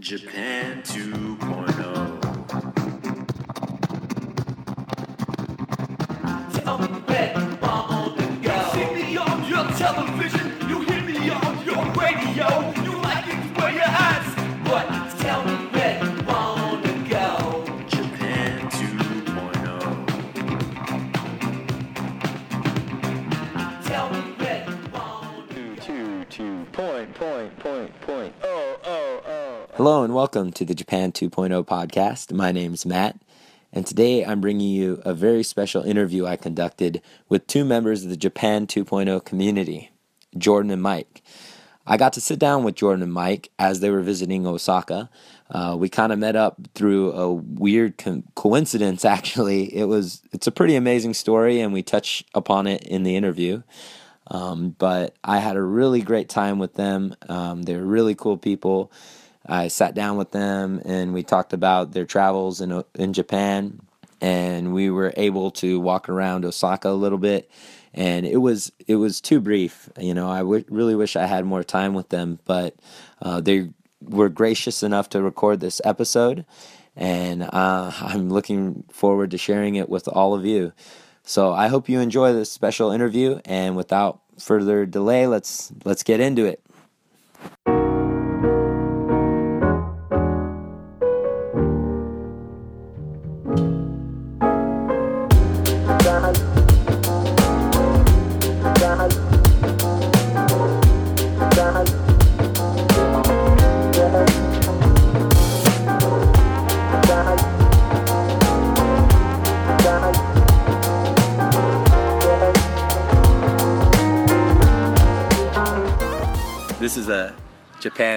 Japan oh. 2.0. welcome to the Japan 2.0 podcast. My name's Matt, and today I'm bringing you a very special interview I conducted with two members of the Japan 2.0 community, Jordan and Mike. I got to sit down with Jordan and Mike as they were visiting Osaka. Uh, we kind of met up through a weird co- coincidence. Actually, it was it's a pretty amazing story, and we touch upon it in the interview. Um, but I had a really great time with them. Um, they're really cool people. I sat down with them and we talked about their travels in in Japan, and we were able to walk around Osaka a little bit. And it was it was too brief. You know, I w- really wish I had more time with them, but uh, they were gracious enough to record this episode, and uh, I'm looking forward to sharing it with all of you. So I hope you enjoy this special interview, and without further delay, let's let's get into it.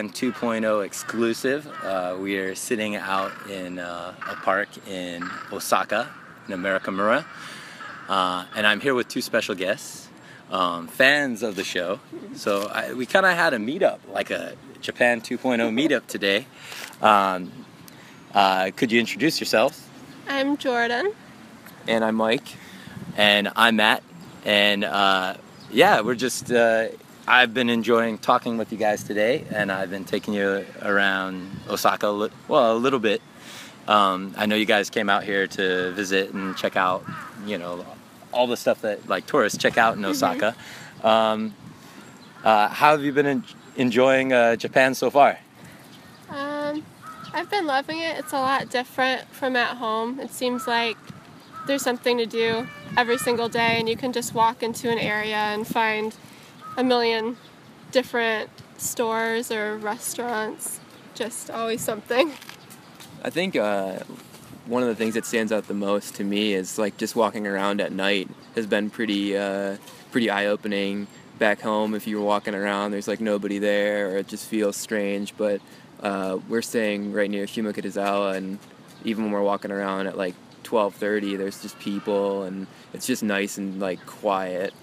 Japan 2.0 exclusive. Uh, we are sitting out in uh, a park in Osaka, in Amerikamura. Uh, and I'm here with two special guests, um, fans of the show. So I, we kind of had a meetup, like a Japan 2.0 meetup today. Um, uh, could you introduce yourselves? I'm Jordan. And I'm Mike. And I'm Matt. And uh, yeah, we're just, uh, I've been enjoying talking with you guys today, and I've been taking you around Osaka, a li- well, a little bit. Um, I know you guys came out here to visit and check out, you know, all the stuff that like tourists check out in Osaka. Um, uh, how have you been en- enjoying uh, Japan so far? Um, I've been loving it. It's a lot different from at home. It seems like there's something to do every single day, and you can just walk into an area and find a million different stores or restaurants. Just always something. I think uh, one of the things that stands out the most to me is like just walking around at night has been pretty uh, pretty eye opening. Back home, if you're walking around, there's like nobody there, or it just feels strange. But uh, we're staying right near Shimokitazawa, and even when we're walking around at like 12:30, there's just people, and it's just nice and like quiet.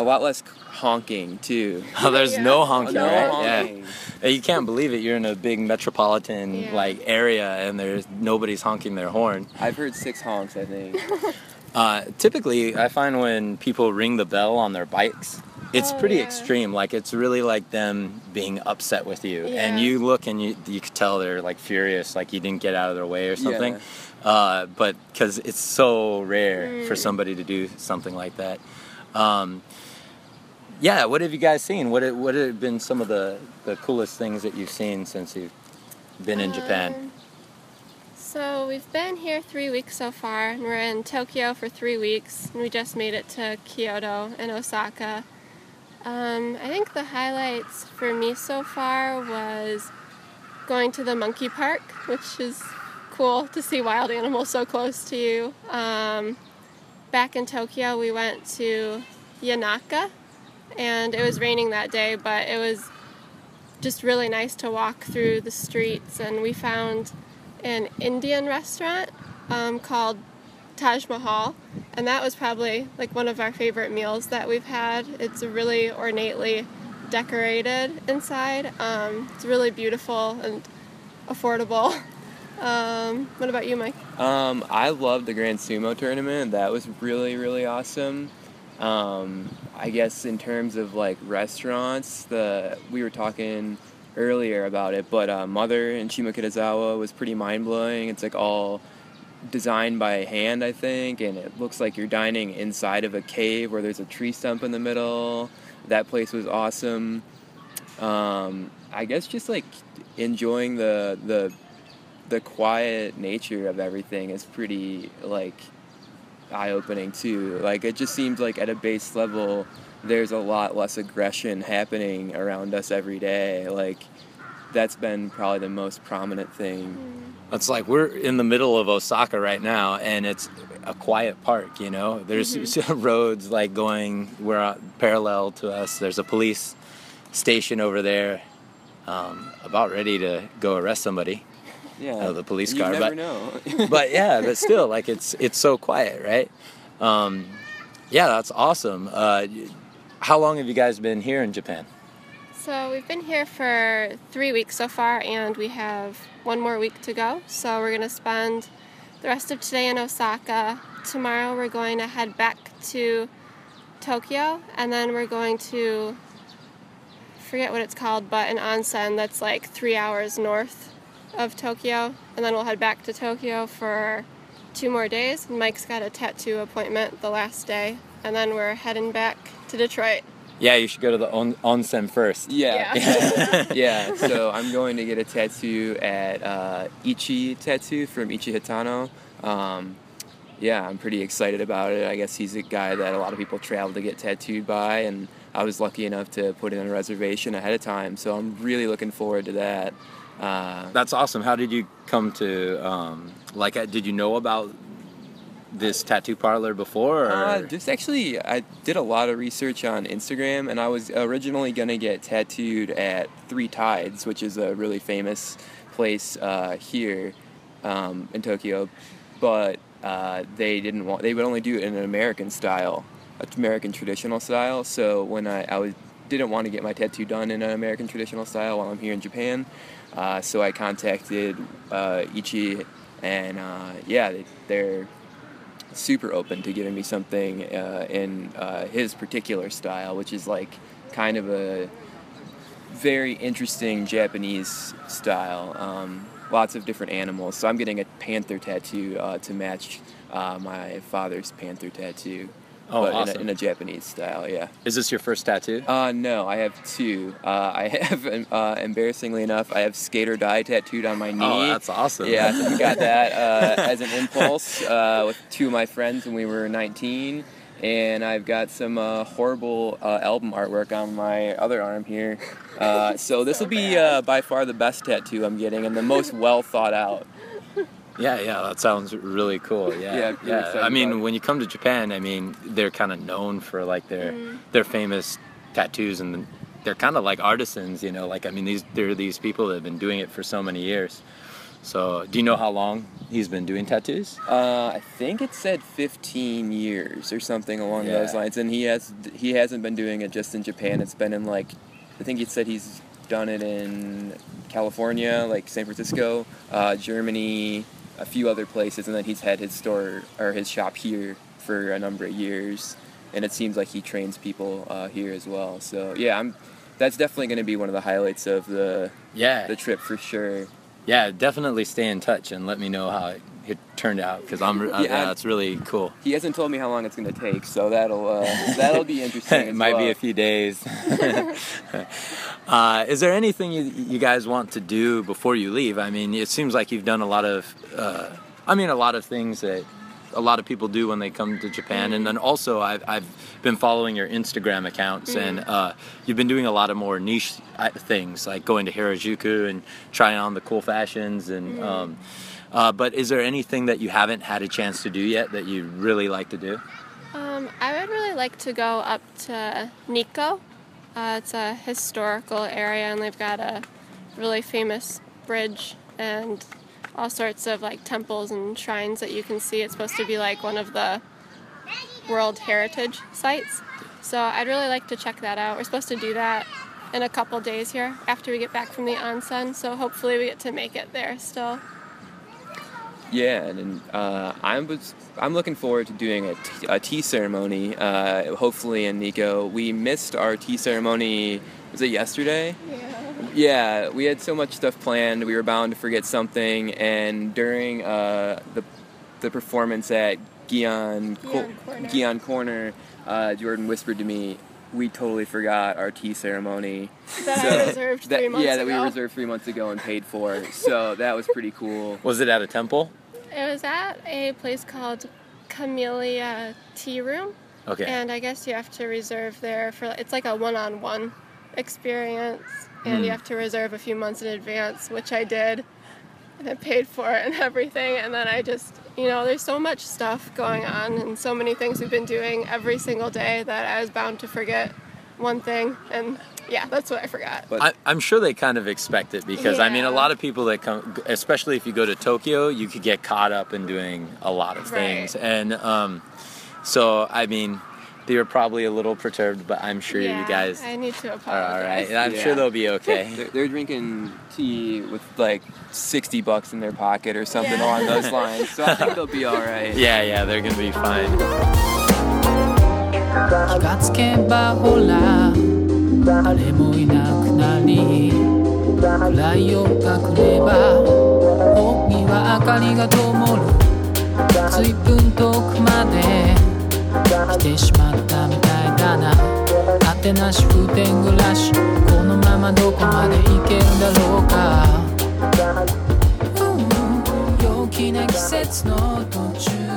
A lot less honking too. Oh, there's Yeah. no honking, No right? honking. Yeah. You can't believe it. You're in a big metropolitan Yeah. like area, and there's nobody's honking their horn. I've heard six honks. I think. Uh, typically, I find when people ring the bell on their bikes, it's Oh, pretty yeah. extreme. Like it's really like them being upset with you, and you look and you you could tell they're like furious, like you didn't get out of their way or something. Yeah. Uh, but because it's so rare for Mm. somebody to do something like that. Um, yeah, what have you guys seen? What what have been some of the, the coolest things that you've seen since you've been in Japan? Um, So we've been here three weeks so far, and we're in Tokyo for three weeks, and we just made it to Kyoto and Osaka. Um, I think the highlights for me so far was going to the monkey park, which is cool to see wild animals so close to you. Um, back in Tokyo, we went to Yanaka, and it was raining that day, but it was just really nice to walk through the streets and we found an Indian restaurant um, called Taj Mahal and that was probably like one of our favorite meals that we've had. It's really ornately decorated inside. Um, it's really beautiful and affordable. Um, what about you, Mike? Um, I loved the Grand Sumo tournament. That was really, really awesome. Um, I guess in terms of like restaurants, the we were talking earlier about it, but uh, Mother in Shimokitazawa was pretty mind blowing. It's like all designed by hand, I think, and it looks like you're dining inside of a cave where there's a tree stump in the middle. That place was awesome. Um, I guess just like enjoying the the the quiet nature of everything is pretty like eye opening too. Like it just seems like at a base level there's a lot less aggression happening around us every day. Like that's been probably the most prominent thing. It's like we're in the middle of Osaka right now, and it's a quiet park. You know, there's roads like going we're uh, parallel to us. There's a police station over there, um, about ready to go arrest somebody. Yeah. Of the police you car, never but- know. but yeah, but still, like it's it's so quiet, right? Um, yeah, that's awesome. Uh, how long have you guys been here in Japan? So we've been here for three weeks so far, and we have one more week to go. So we're gonna spend the rest of today in Osaka. Tomorrow we're going to head back to Tokyo, and then we're going to forget what it's called, but an onsen that's like three hours north of Tokyo, and then we'll head back to Tokyo for two more days. Mike's got a tattoo appointment the last day, and then we're heading back to Detroit. Yeah, you should go to the on- onsen first. Yeah. Yeah. yeah, so I'm going to get a tattoo at uh, Ichi Tattoo from Ichi Hitano. Um, yeah, I'm pretty excited about it. I guess he's a guy that a lot of people travel to get tattooed by, and I was lucky enough to put in a reservation ahead of time, so I'm really looking forward to that. Uh, That's awesome. How did you come to um, like? uh, Did you know about this tattoo parlor before? Or? Uh, just actually, I did a lot of research on Instagram, and I was originally gonna get tattooed at Three Tides, which is a really famous place uh, here um, in Tokyo, but uh, they didn't want. They would only do it in an American style, American traditional style. So when I, I was didn't want to get my tattoo done in an American traditional style while I'm here in Japan, uh, so I contacted uh, Ichi, and uh, yeah, they, they're super open to giving me something uh, in uh, his particular style, which is like kind of a very interesting Japanese style. Um, lots of different animals. So I'm getting a panther tattoo uh, to match my father's panther tattoo. Oh, but awesome. in, a, in a Japanese style, yeah. Is this your first tattoo? Uh, no, I have two. Uh, I have, uh, embarrassingly enough, I have skater die tattooed on my knee. oh, that's awesome. Yeah, so we got that uh, as an impulse uh, with two of my friends when we were 19. And I've got some uh, horrible uh, album artwork on my other arm here. Uh, so this will be uh, by far the best tattoo I'm getting and the most well thought out. Yeah, yeah, that sounds really cool. Yeah, Yeah, pretty excited I mean, when you come to Japan, I mean, they're kind of known for like their their famous tattoos, and they're kind of like artisans, you know. Like, I mean, these there are these people that have been doing it for so many years. So, do you know how long he's been doing tattoos? Uh, I think it said 15 years or something along Yeah. those lines, and he has he hasn't been doing it just in Japan. It's been in like, I think he said he's done it in California, like San Francisco, uh, Germany, a few other places, and then he's had his store or his shop here for a number of years, and it seems like he trains people uh, here as well. So yeah, I'm. That's definitely going to be one of the highlights of the Yeah, the trip for sure. yeah, definitely stay in touch and let me know how it, it turned out because I'm uh, Yeah, yeah, I- that's really cool. He hasn't told me how long it's going to take, so that'll uh, that'll be interesting. it might be a few days. uh, is there anything you, you guys want to do before you leave? I mean, it seems like you've done a lot of, uh, I mean, a lot of things that a lot of people do when they come to Japan. And then also, I've, I've been following your Instagram accounts, and uh, you've been doing a lot of more niche uh, things, like going to Harajuku and trying on the cool fashions. And um, uh, but is there anything that you haven't had a chance to do yet that you really like to do? Um, I would really like to go up to Nikko. Uh, it's a historical area, and they've got a really famous bridge and all sorts of like temples and shrines that you can see. It's supposed to be like one of the World Heritage sites. So I'd really like to check that out. We're supposed to do that in a couple days here after we get back from the onsen. So hopefully we get to make it there still. Yeah, and uh, I'm was I'm looking forward to doing a tea, ceremony. Uh, hopefully in Nikko, we missed our tea ceremony. Was it yesterday? Yeah. yeah, we had so much stuff planned. We were bound to forget something, and during uh, the the performance at Gion Gion Corner. Gion Corner, uh, Jordan whispered to me, "We totally forgot our tea ceremony." That I So- reserved that- three months yeah, that we reserved three months ago and paid for. So that was pretty cool. Was it at a temple? It was at a place called Camellia Tea Room, Okay. and I guess you have to reserve there for. It's like a one-on-one experience, and hmm. you have to reserve a few months in advance, which I did, and I paid for it and everything. And then I just, you know, there's so much stuff going on and so many things we've been doing every single day that I was bound to forget one thing, and yeah, that's what I forgot. But I, I'm sure they kind of expect it because I mean, a lot of people that come, especially if you go to Tokyo, you could get caught up in doing a lot of things, Right. and um, so I mean, they were probably a little perturbed, but I'm sure yeah, you guys I need to apologize. all right, and I'm Yeah. sure they'll be okay. they're, they're drinking tea with like 60 bucks in their pocket or something Yeah. along those lines. So I think they'll be all right. yeah, yeah, they're gonna be fine. 気がつけばほら誰もいなくなり暗い夜が来れば奥には明かりが灯る。随分遠くまで来てしまったみたいだな。果てなし風天暮らしこのままどこまで行けるだろうか。陽気な季節の途中。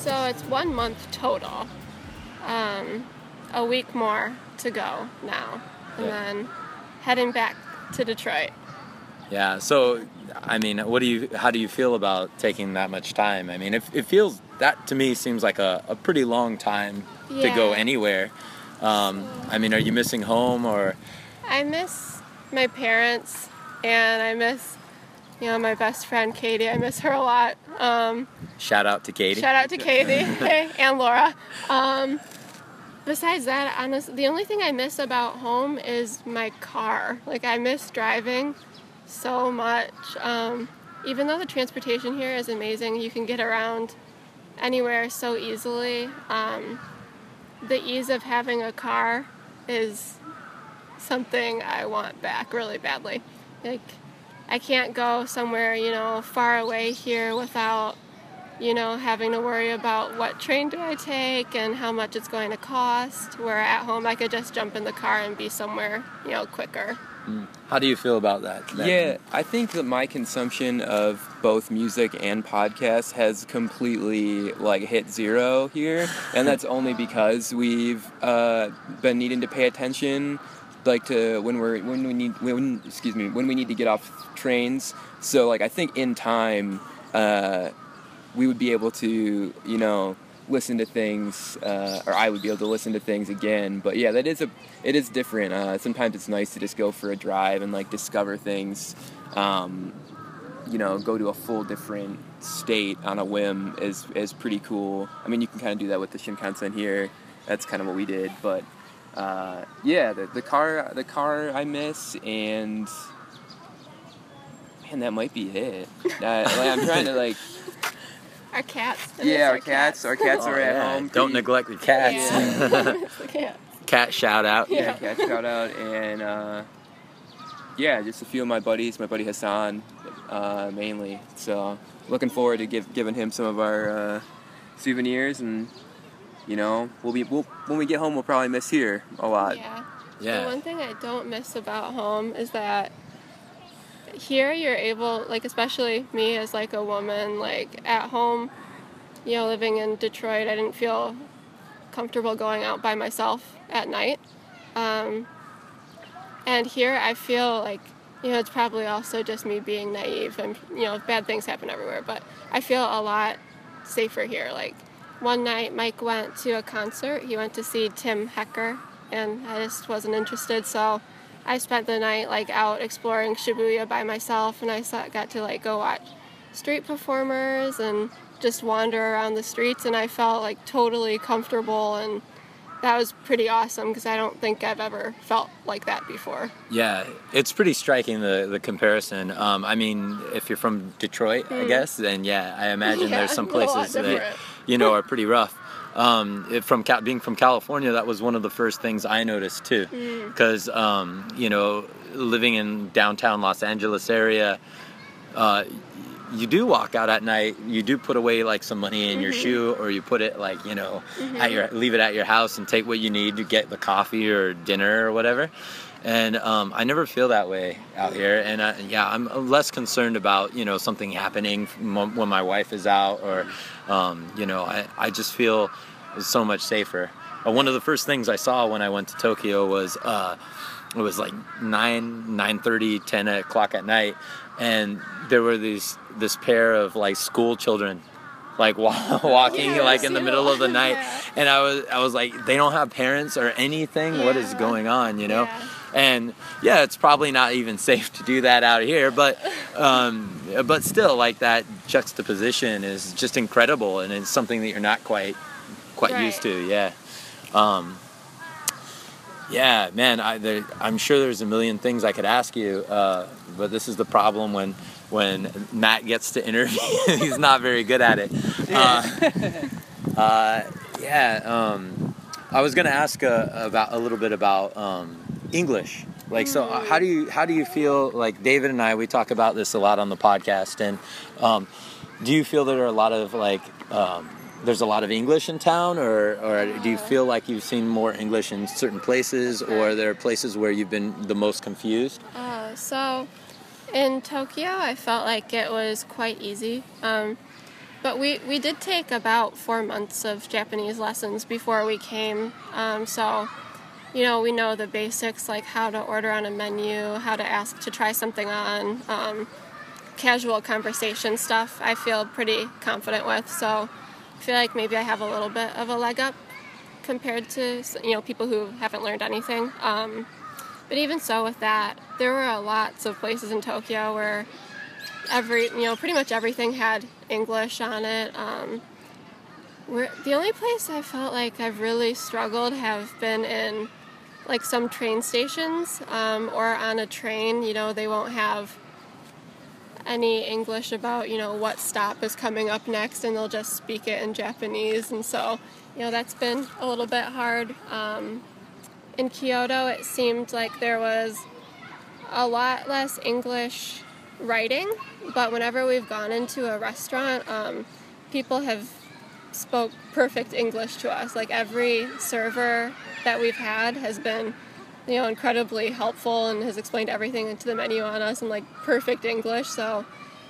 So it's one month total. Um, a week more to go now, and Yeah. then heading back to Detroit. Yeah. So, I mean, what do you? How do you feel about taking that much time? I mean, it, it feels that to me seems like a, a pretty long time to go anywhere. Um, I mean, are you missing home or? I miss my parents, and I miss, you know, my best friend Katie. I miss her a lot. Um, Shout out to Katie. Shout out to Katie and Laura. Um, besides that, honestly, the only thing I miss about home is my car. Like I miss driving so much. Um, even though the transportation here is amazing, you can get around anywhere so easily. Um, the ease of having a car is something I want back really badly. Like I can't go somewhere, you know, far away here without you know, having to worry about what train do I take and how much it's going to cost. Where at home, I could just jump in the car and be somewhere, you know, quicker. How do you feel about that? That- Yeah, I think that my consumption of both music and podcasts has completely like hit zero here, and that's only because we've uh, been needing to pay attention, like to when we're when we need when excuse me when we need to get off trains. So like I think in time, uh, we would be able to you know listen to things, uh, or I would be able to listen to things again. But yeah, that is a it is different. Uh, sometimes it's nice to just go for a drive and like discover things. Um, you know, go to a full different state on a whim is is pretty cool. I mean, you can kind of do that with the Shinkansen here. That's kind of what we did. But uh, yeah, the, the car the car I miss and. Man, that might be it. Like, I'm trying to like Our cats. I yeah, our cats, our cats Oh, are at yeah. home. Don't pretty- neglect the cats. Yeah. It's the cats. Cat shout out. Yeah. cat shout out and uh, yeah, just a few of my buddies, my buddy Hassan uh, mainly. So looking forward to give, giving him some of our uh, souvenirs and you know we'll be we'll, when we get home we'll probably miss here a lot. Yeah. Yeah. The one thing I don't miss about home is that here you're able, like especially me as like a woman, like at home, you know, living in Detroit, I didn't feel comfortable going out by myself at night. Um, and here I feel like, you know, it's probably also just me being naive and, you know, bad things happen everywhere, but I feel a lot safer here. Like one night Mike went to a concert, he went to see Tim Hecker, and I just wasn't interested, so I spent the night like out exploring Shibuya by myself, and I saw, got to like go watch street performers and just wander around the streets, and I felt like totally comfortable, and that was pretty awesome because I don't think I've ever felt like that before. Yeah, it's pretty striking the the comparison. Um, I mean, if you're from Detroit, I guess, then yeah, I imagine. Yeah, there's some places that you know are pretty rough. Um, it, from being from California, that was one of the first things I noticed too, because um, you know, living in downtown Los Angeles area, uh, you do walk out at night. You do put away like some money in your shoe, or you put it like you know, at your leave it at your house and take what you need to get the coffee or dinner or whatever. And um, I never feel that way out here. And uh, yeah, I'm less concerned about you know something happening when my wife is out, or um, you know, I, I just feel so much safer. Uh, one of the first things I saw when I went to Tokyo was uh, it was like 9 9.30 10 o'clock at night and there were these this pair of like school children like walking Yeah, like in the middle of the night yeah. and i was i was like they don't have parents or anything what is going on you know Yeah. And yeah it's probably not even safe to do that out here but um but still like that juxtaposition is just incredible and it's something that you're not quite quite Right. used to yeah um yeah, man, I, there, I'm sure there's a million things I could ask you, uh, but this is the problem when when Matt gets to interview. He's not very good at it. Uh, uh, yeah, um, I was gonna ask uh, about a little bit about um, English. Like, so uh, how do you how do you feel? Like David and I, we talk about this a lot on the podcast, and um, do you feel there are a lot of like um, there's a lot of English in town, or or do you feel like you've seen more English in certain places, or there are places where you've been the most confused? Uh, so in Tokyo, I felt like it was quite easy. Um, but we, we did take about four months of Japanese lessons before we came. Um, so, you know, we know the basics like how to order on a menu, how to ask to try something on, um, casual conversation stuff, I feel pretty confident with. So I feel like maybe I have a little bit of a leg up compared to, you know, people who haven't learned anything. Um, but even so, with that, there were lots of places in Tokyo where every, you know, pretty much everything had English on it. Um, where the only place I felt like I've really struggled have been in like some train stations um, or on a train. You know, they won't have any English about you know what stop is coming up next, and they'll just speak it in Japanese, and so you know that's been a little bit hard. Um, in Kyoto, it seemed like there was a lot less English writing, but whenever we've gone into a restaurant, um, people have spoke perfect English to us. Like every server that we've had has been, you know, incredibly helpful and has explained everything into the menu on us in like perfect English. So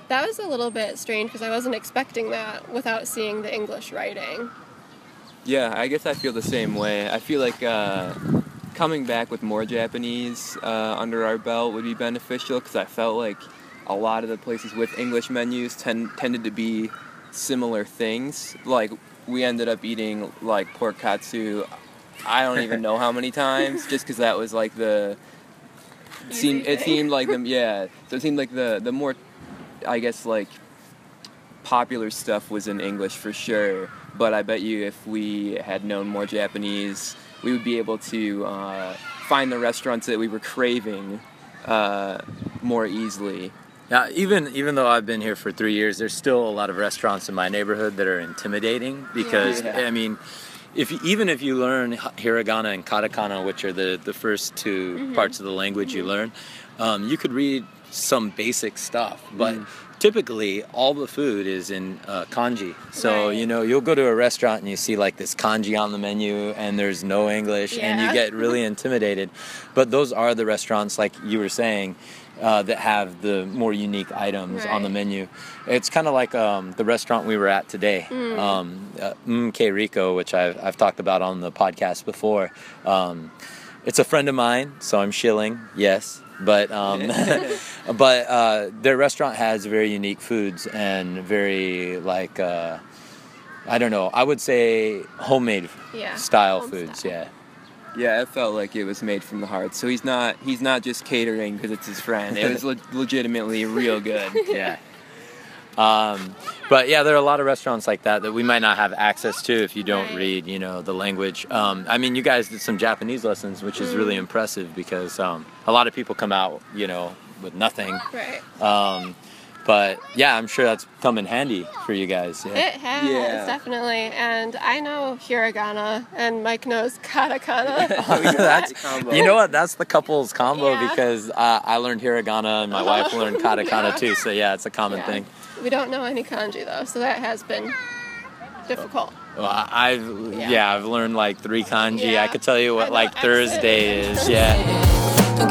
that was a little bit strange because I wasn't expecting that without seeing the English writing. Yeah, I guess I feel the same way. I feel like uh, coming back with more Japanese uh, under our belt would be beneficial because I felt like a lot of the places with English menus tend, tended to be similar things. Like we ended up eating like pork katsu. I don't even know how many times, just because that was like the it seemed it seemed like them yeah. So it seemed like the the more I guess like popular stuff was in English for sure, but I bet you if we had known more Japanese, we would be able to uh, find the restaurants that we were craving uh, more easily. Yeah, even even though I've been here for three years, there's still a lot of restaurants in my neighborhood that are intimidating because Yeah. I mean, if you, even if you learn hiragana and katakana, which are the the first 2 parts of the language you learn, um, you could read some basic stuff, but. Typically, all the food is in uh, kanji. So, Right. you know, you'll go to a restaurant and you see like this kanji on the menu and there's no English and you get really intimidated. But those are the restaurants, like you were saying, uh, that have the more unique items on the menu. It's kind of like um, the restaurant we were at today, um, uh, Mk Rico, which I've, I've talked about on the podcast before. Um, it's a friend of mine, so I'm shilling, yes. But um, but uh, their restaurant has very unique foods and very like uh, I don't know. I would say homemade Yeah, style home foods. style. Yeah. Yeah, it felt like it was made from the heart. So he's not he's not just catering because it's his friend. It was le- legitimately real good. yeah. Um, but yeah, there are a lot of restaurants like that that we might not have access to if you don't Right. read, you know, the language. Um, I mean, you guys did some Japanese lessons, which is really impressive because um, a lot of people come out, you know, with nothing. Right. But yeah, I'm sure that's come in handy for you guys. Yeah. It has Yeah. definitely, and I know hiragana, and Mike knows katakana. that's, combo. you know what? That's the couple's combo Yeah. because uh, I learned hiragana and my wife learned katakana too. So yeah, it's a common Yeah. thing. We don't know any kanji though, so that has been difficult. Well, I- I've yeah. Yeah. I've learned like three kanji. Yeah. I could tell you what know like exit. Thursday is. Yeah.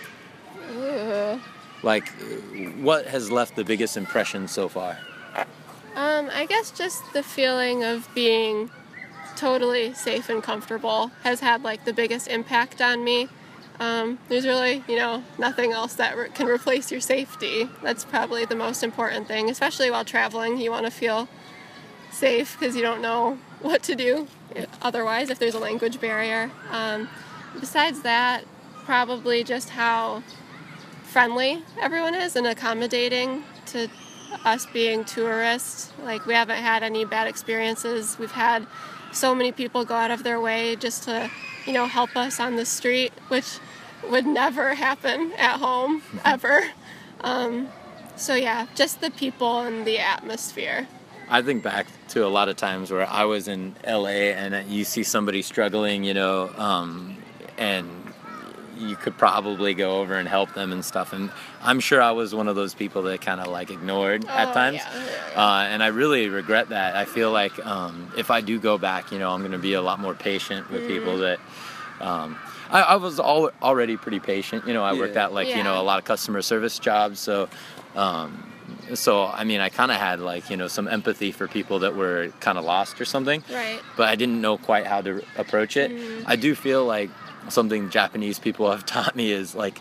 Like, what has left the biggest impression so far? Um, I guess just the feeling of being totally safe and comfortable has had like the biggest impact on me. Um, there's really, you know, nothing else that re- can replace your safety. That's probably the most important thing, especially while traveling. You want to feel safe because you don't know what to do otherwise if there's a language barrier. Um, besides that, probably just how friendly everyone is and accommodating to us being tourists. Like, we haven't had any bad experiences. We've had so many people go out of their way just to, you know, help us on the street, which would never happen at home, ever. Um, so, yeah, just the people and the atmosphere. I think back to a lot of times where I was in LA and you see somebody struggling, you know, um, and you could probably go over and help them and stuff. And I'm sure I was one of those people that kind of like ignored at Oh, times. yeah, yeah, Uh, and I really regret that. I feel like um, if I do go back, you know, I'm going to be a lot more patient with people Mm-hmm. that. Um, I, I was al- already pretty patient. You know, I worked at like you know a lot of customer service jobs, so um, so I mean I kind of had like you know some empathy for people that were kind of lost or something, Right. but I didn't know quite how to approach it. Mm-hmm. I do feel like something Japanese people have taught me is like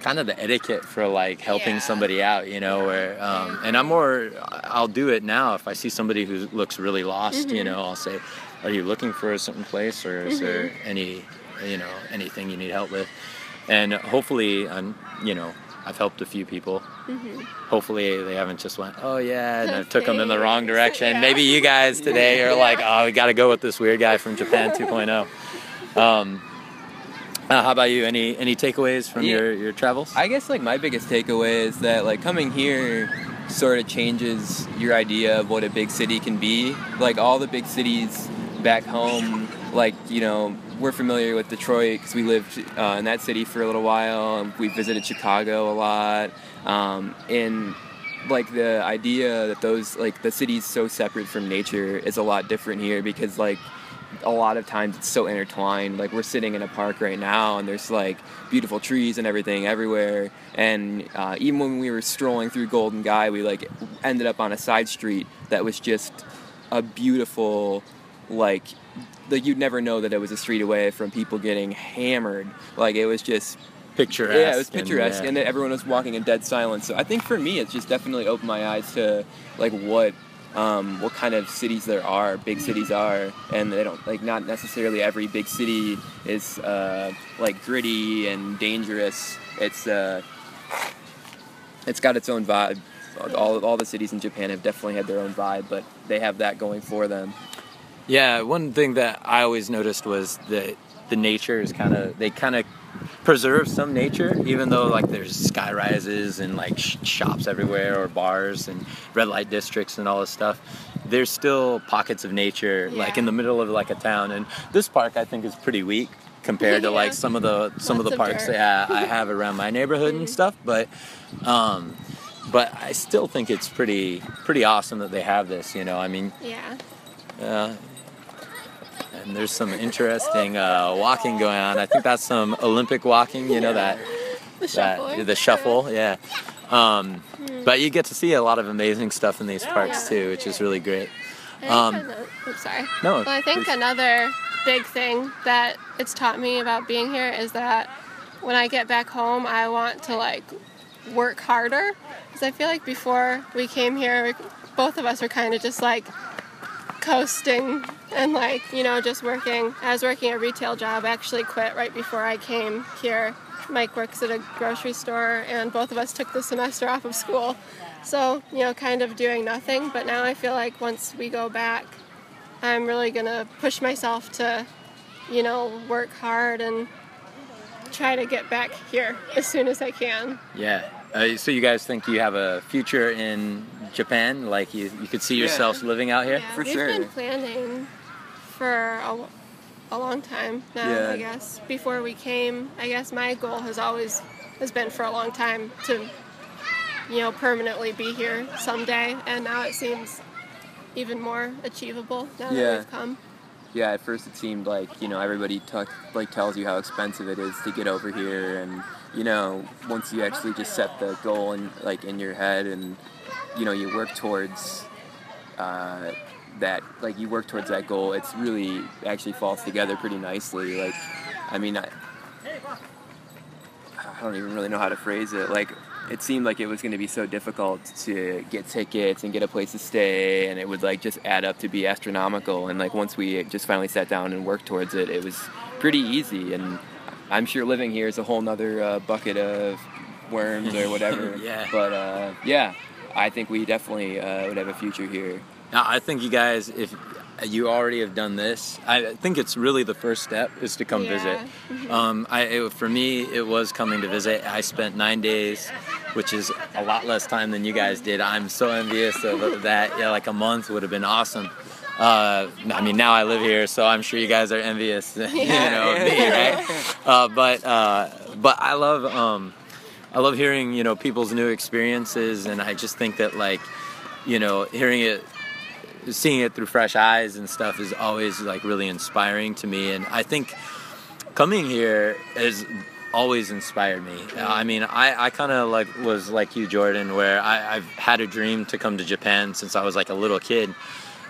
kind of the etiquette for like helping Yeah. somebody out, you know, where um, and I'm more I'll do it now if I see somebody who looks really lost, Mm-hmm. you know, I'll say, "Are you looking for a certain place or is there any, you know, anything you need help with?" And hopefully, I'm, you know, I've helped a few people. Mm-hmm. Hopefully, they haven't just went, "Oh yeah," and I took them in the wrong direction. Yeah. Maybe you guys today are like, "Oh, we got to go with this weird guy from Japan 2.0." Um, uh, how about you? Any any takeaways from Yeah. your your travels? I guess like my biggest takeaway is that like coming here sort of changes your idea of what a big city can be. Like all the big cities back home, like you know, we're familiar with Detroit because we lived uh, in that city for a little while. We visited Chicago a lot, um, and like the idea that those like the city's so separate from nature is a lot different here because like a lot of times it's so intertwined. Like we're sitting in a park right now, and there's like beautiful trees and everything everywhere. And uh, even when we were strolling through Golden Gai, we like ended up on a side street that was just a beautiful, like, like you'd never know that it was a street away from people getting hammered. Like it was just Picturesque. yeah, it was and, picturesque, yeah. and, everyone was walking in dead silence. So I think for me, it's just definitely opened my eyes to like what um, what kind of cities there are, big cities are, and they don't like not necessarily every big city is uh, like gritty and dangerous. It's uh, it's got its own vibe. All all the cities in Japan have definitely had their own vibe, but they have that going for them. Yeah, one thing that I always noticed was that the nature is kind of they kind of preserve some nature, even though like there's sky rises and like sh- shops everywhere or bars and red light districts and all this stuff. There's still pockets of nature like in the middle of like a town, and this park I think is pretty weak compared to like some of the some of the Lots of parks dirt. that I have around my neighborhood and stuff. But um, but I still think it's pretty pretty awesome that they have this. You know, I mean, Yeah. uh, and there's some interesting uh, walking going on. I think that's some Olympic walking. You know that The that shuffling. the shuffle, yeah. Um, but you get to see a lot of amazing stuff in these parks Yeah. too, which is really great. I think Um, ano- oops, sorry. No, Well, I think please. another big thing that it's taught me about being here is that when I get back home, I want to like work harder because I feel like before we came here, we, both of us were kind of just like coasting and like you know just working. I was working a retail job. I actually quit right before I came here. Mike works at a grocery store, and both of us took the semester off of school. So you know, kind of doing nothing. But now I feel like once we go back, I'm really gonna push myself to, you know, work hard and try to get back here as soon as I can. Yeah. Uh, so you guys think you have a future in Japan? Like you, you could see Yeah. yourselves living out here? Yeah, For we've sure. been planning for a, a long time now. Yeah. I guess before we came, I guess my goal has always has been for a long time to, you know, permanently be here someday, and now it seems even more achievable now Yeah. that we've come. yeah, at first it seemed like you know everybody talk, like tells you how expensive it is to get over here, and you know once you actually just set the goal in like in your head, and you know you work towards uh, that, like you work towards that goal, it's really actually falls together pretty nicely. Like, I mean, I, I don't even really know how to phrase it. Like, it seemed like it was going to be so difficult to get tickets and get a place to stay, and it would like just add up to be astronomical. And like once we just finally sat down and worked towards it, it was pretty easy. And I'm sure living here is a whole nother uh, bucket of worms or whatever. Yeah. But uh, yeah, I think we definitely uh, would have a future here. Now, I think you guys, if you already have done this, I think it's really the first step is to come Yeah. visit. Um, I, it, for me, it was coming to visit. I spent nine days, which is a lot less time than you guys did. I'm so envious of that. Yeah, like a month would have been awesome. Uh, I mean, now I live here, so I'm sure you guys are envious, you know, of me, right? Uh, but uh, but I love um, I love hearing you know people's new experiences, and I just think that like you know hearing it seeing it through fresh eyes and stuff is always like really inspiring to me and i think coming here has always inspired me i mean i, I kind of like was like you jordan where I, i've had a dream to come to japan since i was like a little kid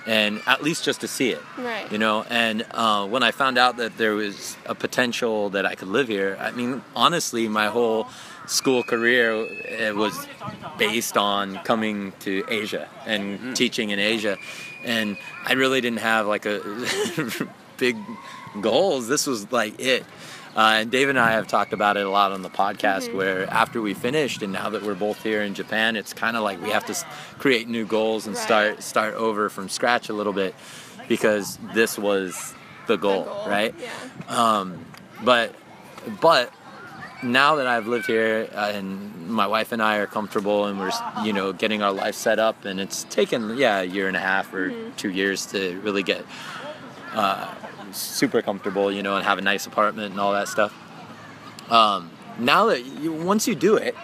and at least just to see it Right. you know? And uh, when i found out that there was a potential that i could live here i mean honestly my whole school career it was based on coming to asia and teaching in asia. And i really didn't have like a big goals. This was like it uh, and David and I have talked about it a lot on the podcast. Where after we finished, and now that we're both here in Japan, it's kind of like we have to create new goals and Right. start start over from scratch a little bit, because this was the goal, The goal, right? Yeah. Um, but but now that I've lived here uh, and my wife and I are comfortable and we're you know getting our life set up and it's taken yeah a year and a half or two years to really get uh, super comfortable you know and have a nice apartment and all that stuff. Um, now that you once you do it,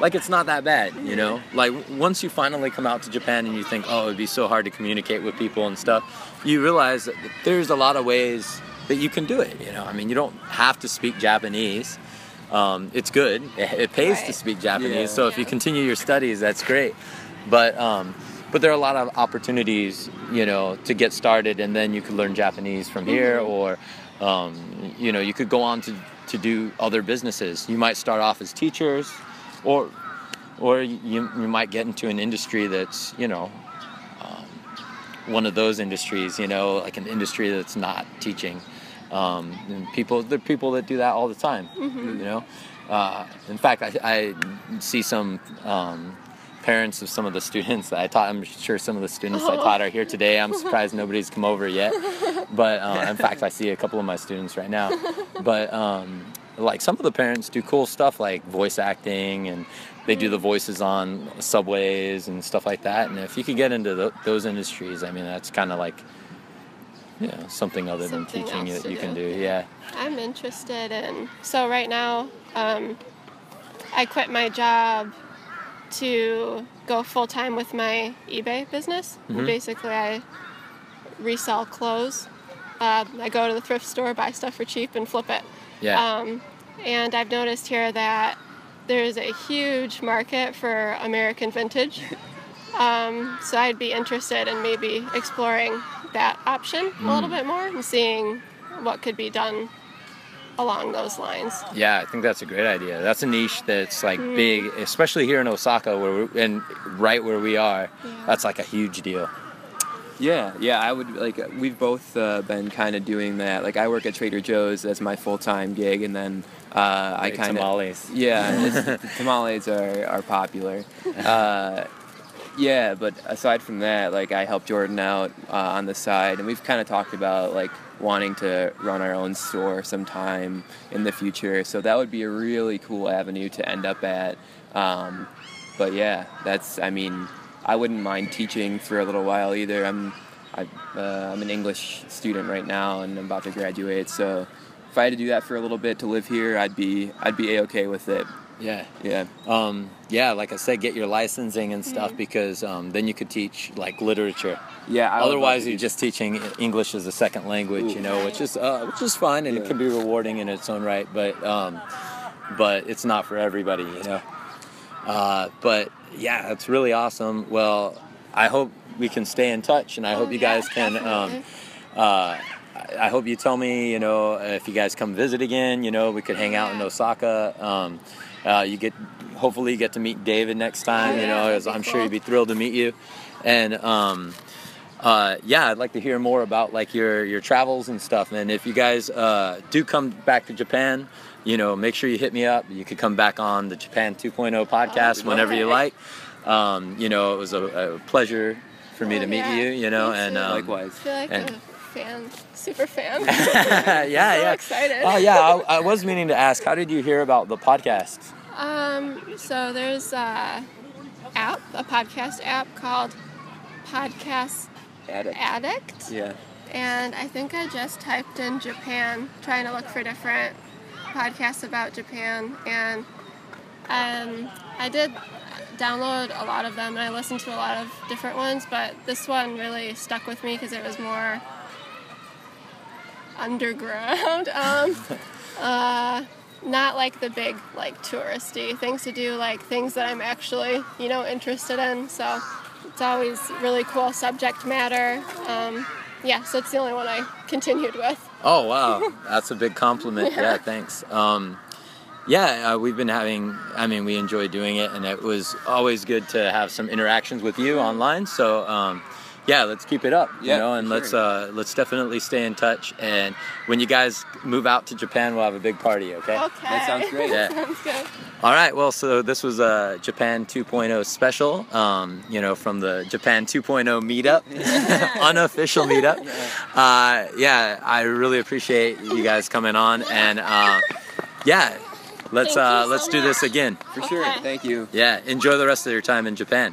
like it's not that bad, you know. Like once you finally come out to Japan and you think, oh, it'd be so hard to communicate with people and stuff, you realize that there's a lot of ways that you can do it. You know, I mean, you don't have to speak Japanese. Um, it's good. It, it pays to speak Japanese. Yeah. So if you continue your studies, that's great. But um, but there are a lot of opportunities, you know, to get started, and then you could learn Japanese from here, or um, you know, you could go on to to do other businesses. You might start off as teachers, or or you you might get into an industry that's you know um, one of those industries, you know, like an industry that's not teaching. Um, and people, there are people that do that all the time, you know. Uh, in fact, I, I see some um, parents of some of the students that I taught. I'm sure some of the students I taught are here today. I'm surprised nobody's come over yet. But uh, in fact, I see a couple of my students right now. But um, like some of the parents do cool stuff like voice acting and they do the voices on subways and stuff like that. And if you could get into tho- those industries, I mean, that's kind of like, know, something other Something than teaching that you can do. do. Yeah. I'm interested in. So right now, um, I quit my job to go full time with my eBay business. Mhm. Basically, I resell clothes. Uh, I go to the thrift store, buy stuff for cheap, and flip it. Yeah. Um, and I've noticed here that there's a huge market for American vintage. Um, so I'd be interested in maybe exploring that option a little bit more and seeing what could be done along those lines. Yeah, I think that's a great idea. That's a niche that's like big, especially here in Osaka, where we're, and right where we are. That's like a huge deal. Yeah, yeah, I would like. We've both uh, been kind of doing that. Like, I work at Trader Joe's as my full time gig, and then uh, I kind of tamales. Yeah, tamales are are popular. Uh, yeah, but aside from that, like I help Jordan out uh, on the side, and we've kind of talked about like wanting to run our own store sometime in the future. So that would be a really cool avenue to end up at. Um, but yeah, that's. I mean, I wouldn't mind teaching for a little while either. I'm, I, uh, I'm an English student right now, and I'm about to graduate. So if I had to do that for a little bit to live here, I'd be I'd be a okay with it. Yeah. Yeah. Um, yeah, like I said, get your licensing and stuff because um, then you could teach like literature. Yeah. I Otherwise, you're just teaching English as a second language, you know, which is uh, which is fine and it Yeah. can be rewarding in its own right, but um, but it's not for everybody, you know. Uh, but yeah, it's really awesome. Well, I hope we can stay in touch, and I hope Oh, you yeah, guys can. Um, uh, I- I hope you tell me, you know, if you guys come visit again, you know, we could hang out in Yeah. Osaka. Uh, you get, hopefully, you get to meet David next time. Oh, you know, as I'm sure cool. he'd be thrilled to meet you. And um, uh, yeah, I'd like to hear more about like your your travels and stuff. And if you guys uh, do come back to Japan, you know, make sure you hit me up. You could come back on the Japan 2.0 podcast whenever you like. Um, you know, it was a, a pleasure for me Oh, to meet yeah. you. You know, Me and um, Likewise. I feel like And- a fan, super fan. yeah, so yeah. excited. Oh yeah, I, I was meaning to ask. How did you hear about the podcast? Um, so there's a app, a podcast app called Podcast Addict. Addict. Yeah. And I think I just typed in Japan, trying to look for different podcasts about Japan. And um, I did download a lot of them and I listened to a lot of different ones, but this one really stuck with me because it was more underground. Um, uh, not like the big, like touristy things to do, like things that I'm actually, you know, interested in. So it's always really cool subject matter. Um, yeah, so it's the only one I continued with. Oh wow, that's a big compliment. Yeah, thanks. Um, yeah, uh, we've been having. I mean, we enjoy doing it, and it was always good to have some interactions with you online. So. Um, yeah, let's keep it up, you know, and for let's uh, let's definitely stay in touch. And when you guys move out to Japan, we'll have a big party, okay? Okay. That sounds great. Yeah. sounds good. All right. Well, so this was a Japan 2.0 special, um, you know, from the Japan 2.0 meetup, unofficial meetup. Uh, yeah, I really appreciate you guys coming on, and uh, yeah, let's uh, so let's do this again. For sure. Thank you. Yeah, enjoy the rest of your time in Japan.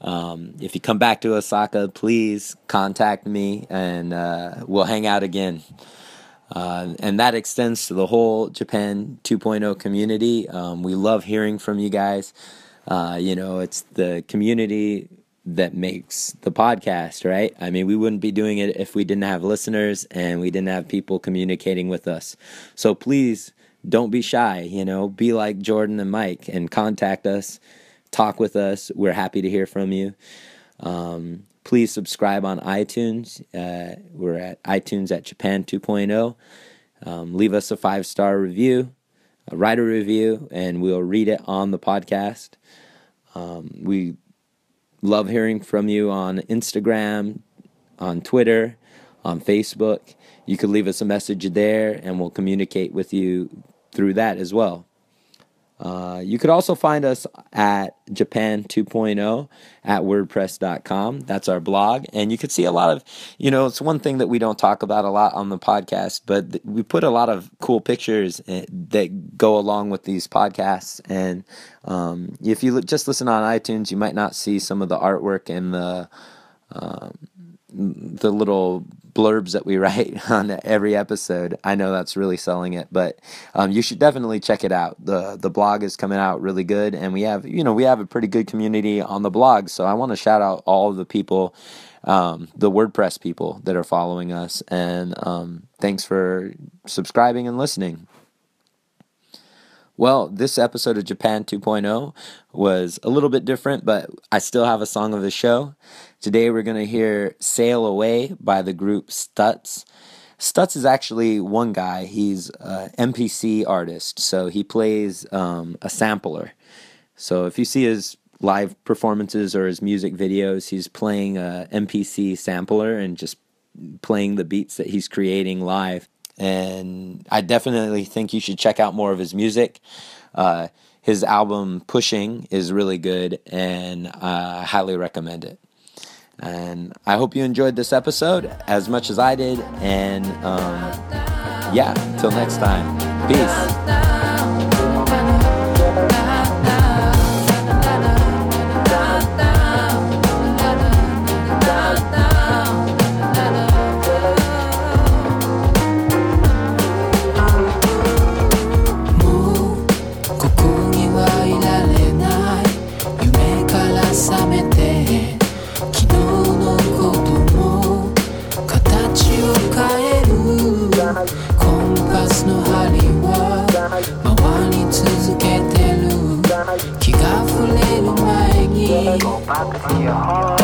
Um, if you come back to Osaka, please contact me and uh, we'll hang out again. Uh, and that extends to the whole Japan 2.0 community. Um, we love hearing from you guys. Uh, you know, it's the community that makes the podcast, right? I mean, we wouldn't be doing it if we didn't have listeners and we didn't have people communicating with us. So please don't be shy, you know, be like Jordan and Mike and contact us, talk with us. We're happy to hear from you. Um, please subscribe on iTunes. Uh, we're at iTunes at Japan 2.0. Um, leave us a five star review, uh, write a review, and we'll read it on the podcast. Um, we love hearing from you on Instagram, on Twitter, on Facebook. You could leave us a message there, and we'll communicate with you through that as well. Uh, you could also find us at Japan 2.0 at WordPress.com. That's our blog. And you could see a lot of, you know, it's one thing that we don't talk about a lot on the podcast, but th- we put a lot of cool pictures eh, that go along with these podcasts. And um, if you li- just listen on iTunes, you might not see some of the artwork and the. Um, the little blurbs that we write on every episode. I know that's really selling it, but um, you should definitely check it out. the The blog is coming out really good, and we have you know we have a pretty good community on the blog. So I want to shout out all the people, um, the WordPress people that are following us, and um, thanks for subscribing and listening. Well, this episode of Japan 2.0 was a little bit different, but I still have a song of the show. Today we're going to hear Sail Away by the group STUTS. STUTS is actually one guy. He's an MPC artist, so he plays um, a sampler. So if you see his live performances or his music videos, he's playing a MPC sampler and just playing the beats that he's creating live and I definitely think you should check out more of his music. Uh, his album Pushing is really good, and I highly recommend it. And I hope you enjoyed this episode as much as I did. And um, yeah, until next time, peace.「back to your home.